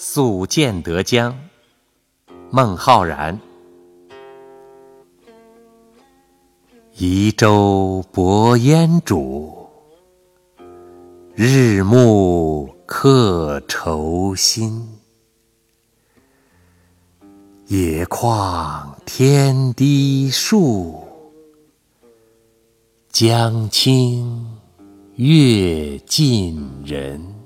宿建德江孟浩然。移舟泊烟渚日暮客愁新。野旷天低树江清月近人。